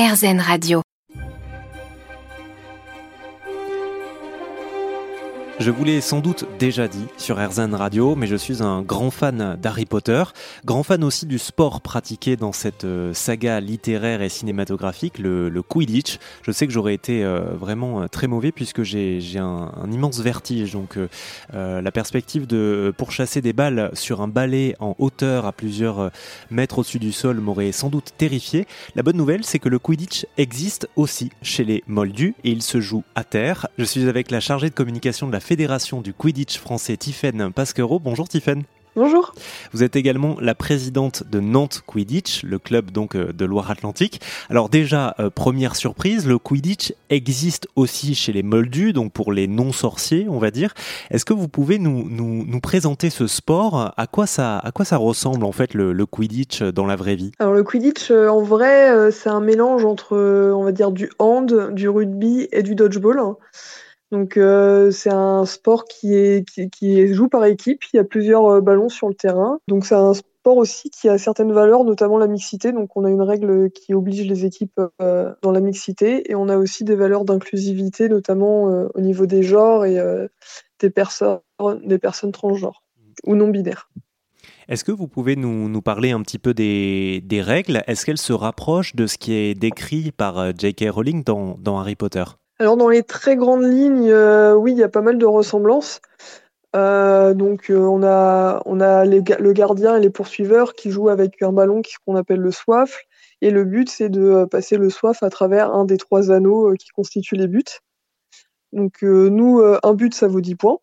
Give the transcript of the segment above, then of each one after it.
RZN Radio. Je vous l'ai sans doute déjà dit sur RZN Radio, mais je suis un grand fan d'Harry Potter, grand fan aussi du sport pratiqué dans cette euh, saga littéraire et cinématographique, le, Quidditch. Je sais que j'aurais été euh, vraiment euh, très mauvais puisque j'ai un, immense vertige, donc la perspective de pourchasser des balles sur un balai en hauteur à plusieurs mètres au-dessus du sol m'aurait sans doute terrifié. La bonne nouvelle, c'est que le Quidditch existe aussi chez les Moldus et il se joue à terre. Je suis avec la chargée de communication de la Fédération du Quidditch français Tiffaine Pasquero. Bonjour Tiffaine. Bonjour. Vous êtes également la présidente de Nantes Quidditch, le club donc euh, de Loire-Atlantique. Alors déjà, euh, première surprise, le Quidditch existe aussi chez les Moldus, donc pour les non-sorciers, on va dire. Est-ce que vous pouvez nous, nous, présenter ce sport? À quoi ça, à quoi ça ressemble en fait le, le Quidditch dans la vraie vie? Alors le Quidditch, euh, en vrai, c'est un mélange entre, on va dire, du hand, du rugby et du dodgeball. Donc euh, c'est un sport qui joue par équipe. Il y a plusieurs euh, ballons sur le terrain. Donc c'est un sport aussi qui a certaines valeurs, notamment la mixité. Donc on a une règle qui oblige les équipes euh, dans la mixité et on a aussi des valeurs d'inclusivité, notamment au niveau des genres et des personnes transgenres ou non binaires. Est-ce que vous pouvez nous, parler un petit peu des, règles? Est-ce qu'elles se rapprochent de ce qui est décrit par J.K. Rowling dans Harry Potter? Alors dans les très grandes lignes, euh, oui, il y a pas mal de ressemblances. Euh, donc euh, on a, on a le gardien et les poursuiveurs qui jouent avec un ballon qu'on appelle le soif. Et le but, c'est de passer le soif à travers un des trois anneaux qui constituent les buts. Donc nous, un but, ça vaut 10 points.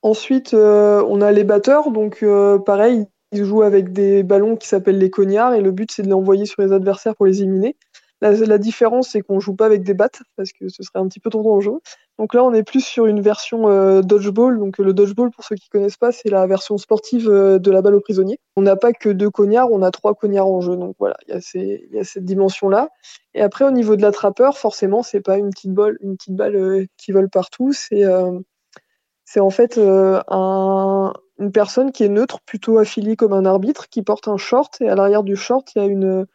Ensuite, on a les batteurs. Donc pareil, ils jouent avec des ballons qui s'appellent les cognards. Et le but, c'est de les envoyer sur les adversaires pour les éliminer. La, différence, c'est qu'on joue pas avec des battes parce que ce serait un petit peu trop dangereux. Donc là, on est plus sur une version euh, dodgeball. Donc le dodgeball, pour ceux qui connaissent pas, c'est la version sportive euh, de la balle aux prisonniers. On n'a pas que deux cognards, on a trois cognards en jeu. Donc voilà, il y, a cette dimension-là. Et après, au niveau de l'attrapeur, forcément, c'est pas une petite balle, euh, qui vole partout. C'est en fait un, une personne qui est neutre, plutôt affiliée comme un arbitre, qui porte un short et à l'arrière du short, il y a une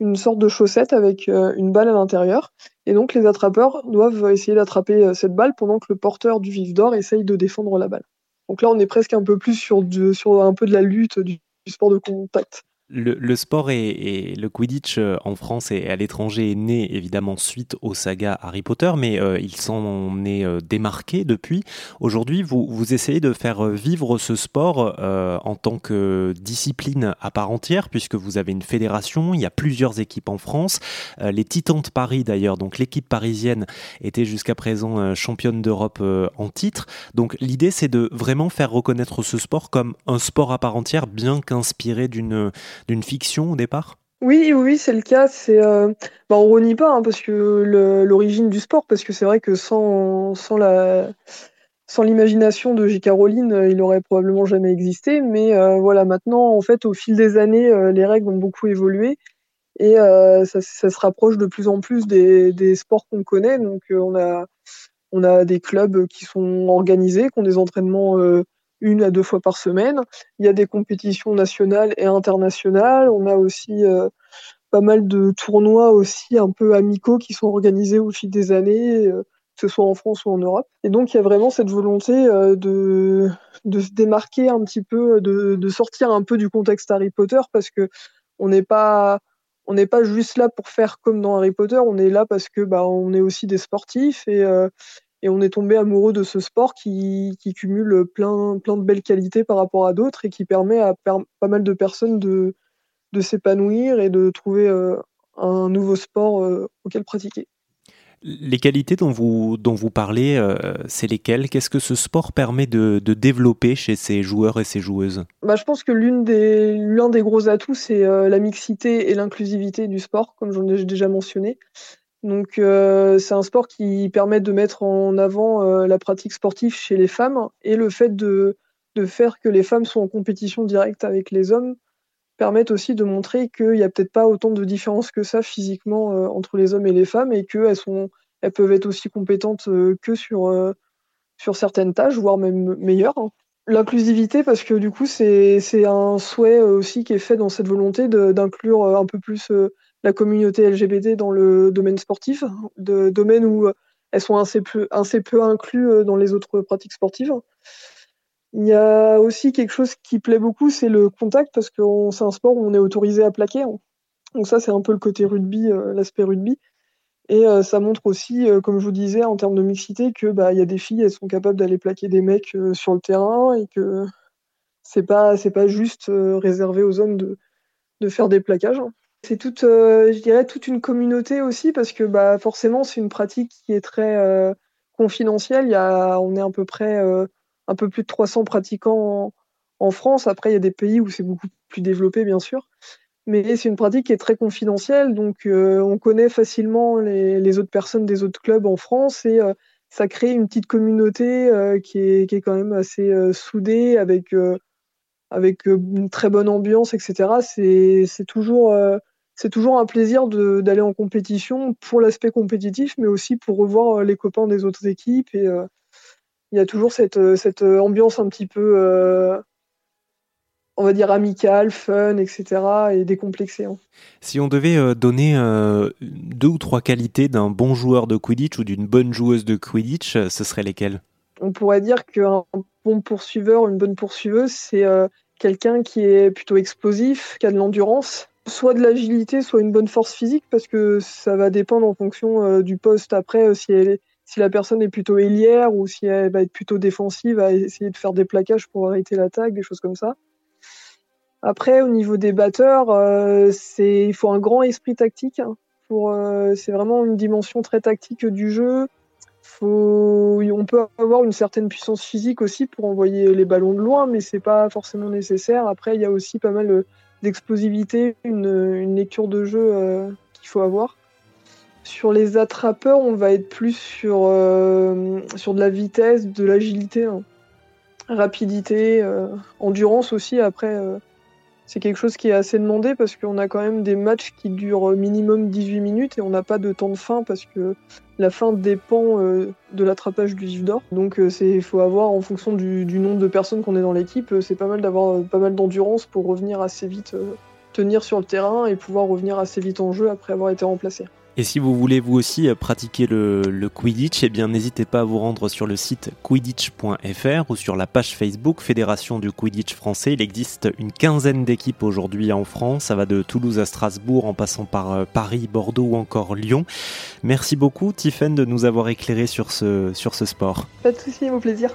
une sorte de chaussette avec euh, une balle à l'intérieur. Et donc les attrapeurs doivent essayer d'attraper euh, cette balle pendant que le porteur du vif d'or essaye de défendre la balle. Donc là, on est presque un peu plus sur, sur un peu de la lutte, du sport de contact. Le, sport et, le Quidditch euh, en France et à l'étranger est né évidemment suite aux sagas Harry Potter, mais euh, il s'en est euh, démarqué depuis. Aujourd'hui, vous, vous essayez de faire vivre ce sport en tant que discipline à part entière, puisque vous avez une fédération, il y a plusieurs équipes en France. les Titans de Paris d'ailleurs, donc l'équipe parisienne était jusqu'à présent championne d'Europe en titre. Donc l'idée c'est de vraiment faire reconnaître ce sport comme un sport à part entière, bien qu'inspiré d'une d'une fiction au départ? Oui, oui, c'est le cas. C'est, euh, bah, on renie pas hein, parce que l'origine du sport, parce que c'est vrai que sans, sans la, sans l'imagination de J.K. Rowling, euh, il aurait probablement jamais existé. Mais euh, voilà, maintenant, en fait, au fil des années, les règles ont beaucoup évolué et ça, se rapproche de plus en plus des, des sports qu'on connaît. Donc, on a, on a des clubs qui sont organisés, qui ont des entraînements une à deux fois par semaine. Il y a des compétitions nationales et internationales. On a aussi euh, pas mal de tournois aussi un peu amicaux qui sont organisés au fil des années, euh, que ce soit en France ou en Europe. Et donc il y a vraiment cette volonté euh, de, de se démarquer un petit peu, de, de, sortir un peu du contexte Harry Potter parce que on n'est pas on n'est pas juste là pour faire comme dans Harry Potter, on est là parce que bah, on est aussi des sportifs et, et on est tombé amoureux de ce sport qui, cumule plein, plein de belles qualités par rapport à d'autres et qui permet à pas mal de personnes de, de s'épanouir et de trouver euh, un nouveau sport euh, auquel pratiquer. Les qualités dont vous, dont vous parlez, euh, c'est lesquelles? Qu'est-ce que ce sport permet de, de, développer chez ces joueurs et ces joueuses? Bah, Je pense que l'un des, des gros atouts, c'est la mixité et l'inclusivité du sport, comme j'en ai déjà mentionné. Donc euh, c'est un sport qui permet de mettre en avant euh, la pratique sportive chez les femmes et le fait de, de, faire que les femmes sont en compétition directe avec les hommes permettent aussi de montrer qu'il n'y a peut-être pas autant de différences que ça physiquement euh, entre les hommes et les femmes et qu'elles elles peuvent être aussi compétentes que sur, sur certaines tâches, voire même meilleures. Hein. L'inclusivité, parce que du coup, c'est un souhait aussi qui est fait dans cette volonté d'inclure un peu plus la communauté LGBT dans le domaine sportif, de domaine où elles sont assez peu, assez peu inclus dans les autres pratiques sportives. Il y a aussi quelque chose qui plaît beaucoup, c'est le contact, parce que c'est un sport où on est autorisé à plaquer. Donc ça, c'est un peu le côté rugby, l'aspect rugby. Et ça montre aussi, comme je vous disais, en termes de mixité, que bah, y a des filles, elles sont capables d'aller plaquer des mecs sur le terrain et que c'est pas pas juste réservé aux hommes de, de faire des plaquages. C'est toute, je dirais, toute une communauté aussi parce que bah, forcément c'est une pratique qui est très confidentielle. Il y a, on est à peu près un peu plus de 300 pratiquants en, France. Après, il y a des pays où c'est beaucoup plus développé, bien sûr mais c'est une pratique qui est très confidentielle, donc euh, on connaît facilement les, autres personnes des autres clubs en France et euh, ça crée une petite communauté euh, qui, est, qui, est, quand même assez soudée avec, avec une très bonne ambiance, etc. C'est toujours, c'est toujours un plaisir d'aller en compétition pour l'aspect compétitif, mais aussi pour revoir les copains des autres équipes et il y a toujours cette, cette ambiance un petit peu on va dire amical, fun, etc. et décomplexé. Hein. Si on devait euh, donner euh, deux ou trois qualités d'un bon joueur de Quidditch ou d'une bonne joueuse de Quidditch, euh, ce serait lesquelles? On pourrait dire qu'un bon poursuiveur, une bonne poursuiveuse, c'est quelqu'un qui est plutôt explosif, qui a de l'endurance, soit de l'agilité, soit une bonne force physique, parce que ça va dépendre en fonction du poste après, si, si la personne est plutôt ailière ou si elle va être plutôt défensive, à essayer de faire des plaquages pour arrêter l'attaque, des choses comme ça. Après, au niveau des batteurs, euh, c'est il faut un grand esprit tactique. Hein, pour, euh, c'est vraiment une dimension très tactique du jeu. On peut avoir une certaine puissance physique aussi pour envoyer les ballons de loin, mais c'est pas forcément nécessaire. Après, il y a aussi pas mal d'explosivité, une, lecture de jeu euh, qu'il faut avoir. Sur les attrapeurs, on va être plus sur, euh, de la vitesse, de l'agilité, hein. rapidité, euh, endurance aussi. Après, c'est quelque chose qui est assez demandé parce qu'on a quand même des matchs qui durent minimum 18 minutes et on n'a pas de temps de fin parce que la fin dépend euh, de l'attrapage du vif d'or. Donc il euh, faut avoir en fonction du, du nombre de personnes qu'on est dans l'équipe, euh, c'est pas mal d'avoir pas mal d'endurance pour revenir assez vite, tenir sur le terrain et pouvoir revenir assez vite en jeu après avoir été remplacé. Et si vous voulez vous aussi euh, pratiquer le, Quidditch, eh bien n'hésitez pas à vous rendre sur le site quidditch.fr ou sur la page Facebook Fédération du Quidditch français. Il existe une quinzaine d'équipes aujourd'hui en France. Ça va de Toulouse à Strasbourg en passant par euh, Paris, Bordeaux ou encore Lyon. Merci beaucoup Tiffen de nous avoir éclairé sur ce, sport. Pas de soucis, au plaisir.